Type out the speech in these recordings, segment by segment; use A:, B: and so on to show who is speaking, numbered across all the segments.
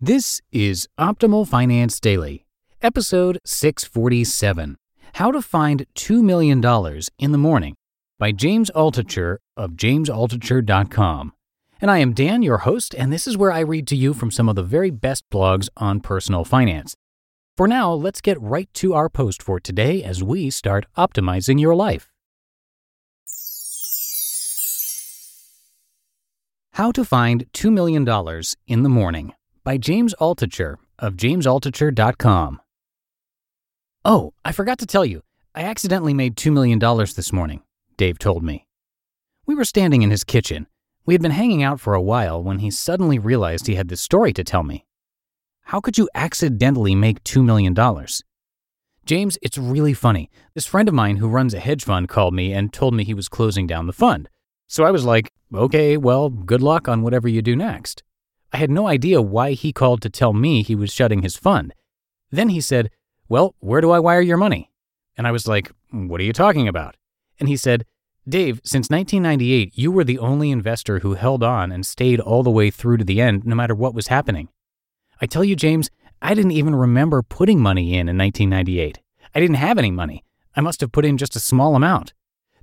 A: This is Optimal Finance Daily, episode 647 How to Find $2 Million in the Morning by James Altucher of jamesaltucher.com. And I am Dan, your host, and this is where I read to you from some of the very best blogs on personal finance. For now, let's get right to our post for today as we start optimizing your life. How to Find $2 Million in the Morning by James Altucher of jamesaltucher.com. Oh, I forgot to tell you, I accidentally made $2 million this morning, Dave told me. We were standing in his kitchen. We had been hanging out for a while when he suddenly realized he had this story to tell me. How could you accidentally make $2 million? James, it's really funny. This friend of mine who runs a hedge fund called me and told me he was closing down the fund. So I was like, okay, well, good luck on whatever you do next. I had no idea why he called to tell me he was shutting his fund. Then he said, Well, where do I wire your money? And I was like, What are you talking about? And he said, Dave, since 1998, you were the only investor who held on and stayed all the way through to the end, no matter what was happening. I tell you, James, I didn't even remember putting money in in 1998. I didn't have any money. I must have put in just a small amount.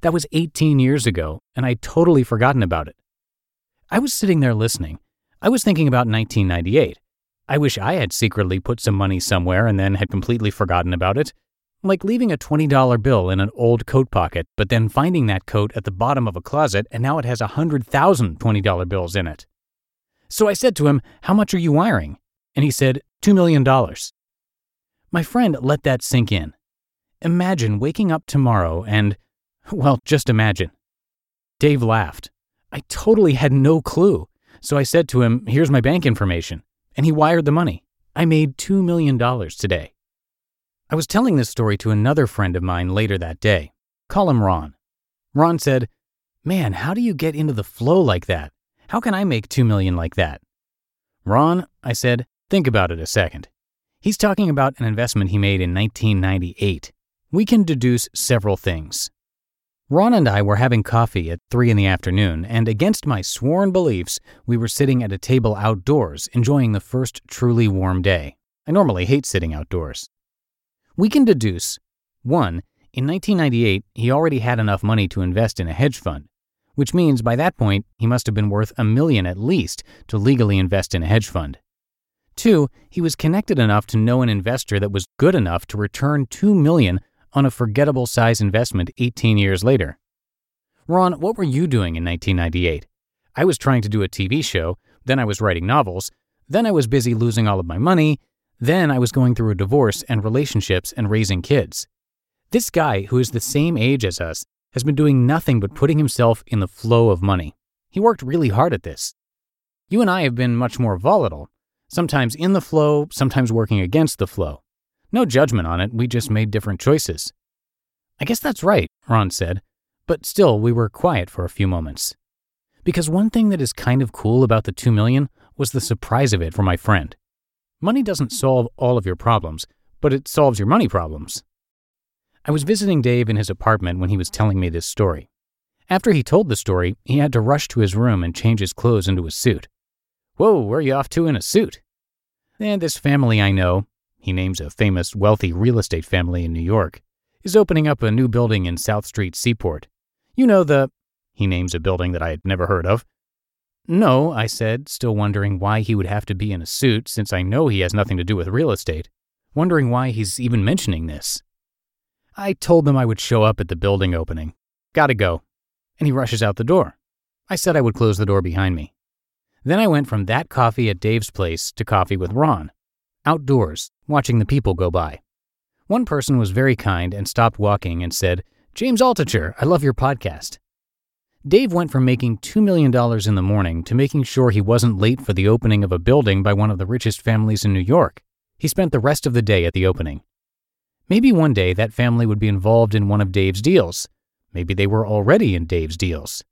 A: That was 18 years ago, and I'd totally forgotten about it. I was sitting there listening, I was thinking about 1998. I wish I had secretly put some money somewhere and then had completely forgotten about it. Like leaving a $20 bill in an old coat pocket, but then finding that coat at the bottom of a closet and now it has a 100,000 $20 bills in it. So I said to him, How much are you wiring? And he said, $2 million. My friend let that sink in. Imagine waking up tomorrow and, well, just imagine. Dave laughed. I totally had no clue. So I said to him, Here's my bank information. And he wired the money. I made $2 million today. I was telling this story to another friend of mine later that day. Call him Ron. Ron said, Man, how do you get into the flow like that? How can I make 2 million like that? Ron, I said, think about it a second. He's talking about an investment he made in 1998. We can deduce several things. Ron and I were having coffee at 3 in the afternoon, and against my sworn beliefs, we were sitting at a table outdoors, enjoying the first truly warm day. I normally hate sitting outdoors. We can deduce 1. In 1998, he already had enough money to invest in a hedge fund, which means by that point, he must have been worth a million at least to legally invest in a hedge fund. 2. He was connected enough to know an investor that was good enough to return 2 million on a forgettable size investment 18 years later. Ron, what were you doing in 1998? I was trying to do a TV show, then I was writing novels, then I was busy losing all of my money, then I was going through a divorce and relationships and raising kids. This guy, who is the same age as us, has been doing nothing but putting himself in the flow of money. He worked really hard at this. You and I have been much more volatile, sometimes in the flow, sometimes working against the flow. No judgment on it, we just made different choices. I guess that's right, Ron said, but still we were quiet for a few moments. Because one thing that is kind of cool about the 2 million was the surprise of it for my friend. Money doesn't solve all of your problems, but it solves your money problems. I was visiting Dave in his apartment when he was telling me this story. After he told the story, he had to rush to his room and change his clothes into a suit. Whoa, where are you off to in a suit? And this family I know, he names a famous wealthy real estate family in New York. is opening up a new building in South Street Seaport. You know the. He names a building that I had never heard of. No, I said, still wondering why he would have to be in a suit since I know he has nothing to do with real estate, wondering why he's even mentioning this. I told them I would show up at the building opening. Gotta go. And he rushes out the door. I said I would close the door behind me. Then I went from that coffee at Dave's place to coffee with Ron, outdoors, watching the people go by. One person was very kind and stopped walking and said, James Altucher, I love your podcast. Dave went from making $2 million in the morning to making sure he wasn't late for the opening of a building by one of the richest families in New York. He spent the rest of the day at the opening. Maybe one day that family would be involved in one of Dave's deals. Maybe they were already in Dave's deals.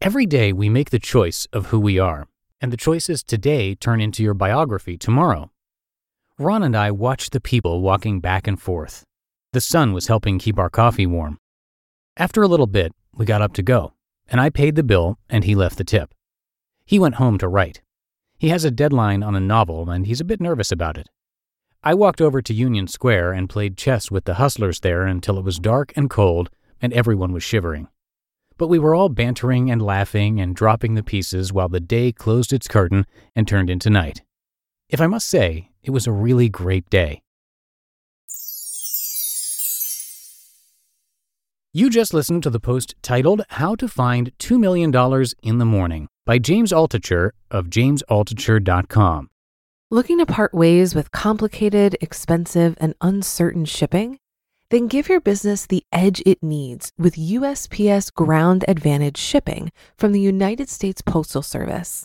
A: Every day we make the choice of who we are, and the choices today turn into your biography tomorrow. Ron and I watched the people walking back and forth. The sun was helping keep our coffee warm. After a little bit, we got up to go and I paid the bill and he left the tip. He went home to write. He has a deadline on a novel and he's a bit nervous about it. I walked over to Union Square and played chess with the hustlers there until it was dark and cold and everyone was shivering. But we were all bantering and laughing and dropping the pieces while the day closed its curtain and turned into night. If I must say, it was a really great day. You just listened to the post titled How to Find $2 Million in the Morning by James Altucher of jamesaltucher.com.
B: Looking to part ways with complicated, expensive, and uncertain shipping? Then give your business the edge it needs with USPS Ground Advantage shipping from the United States Postal Service.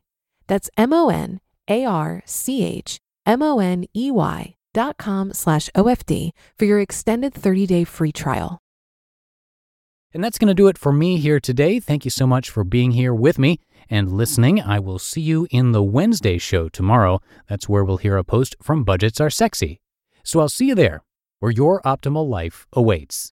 B: That's M O N A R C H M-O-N-E-Y dot com slash OFD for your extended 30-day free trial.
A: And that's going to do it for me here today. Thank you so much for being here with me and listening. I will see you in the Wednesday show tomorrow. That's where we'll hear a post from Budgets Are Sexy. So I'll see you there, where your optimal life awaits.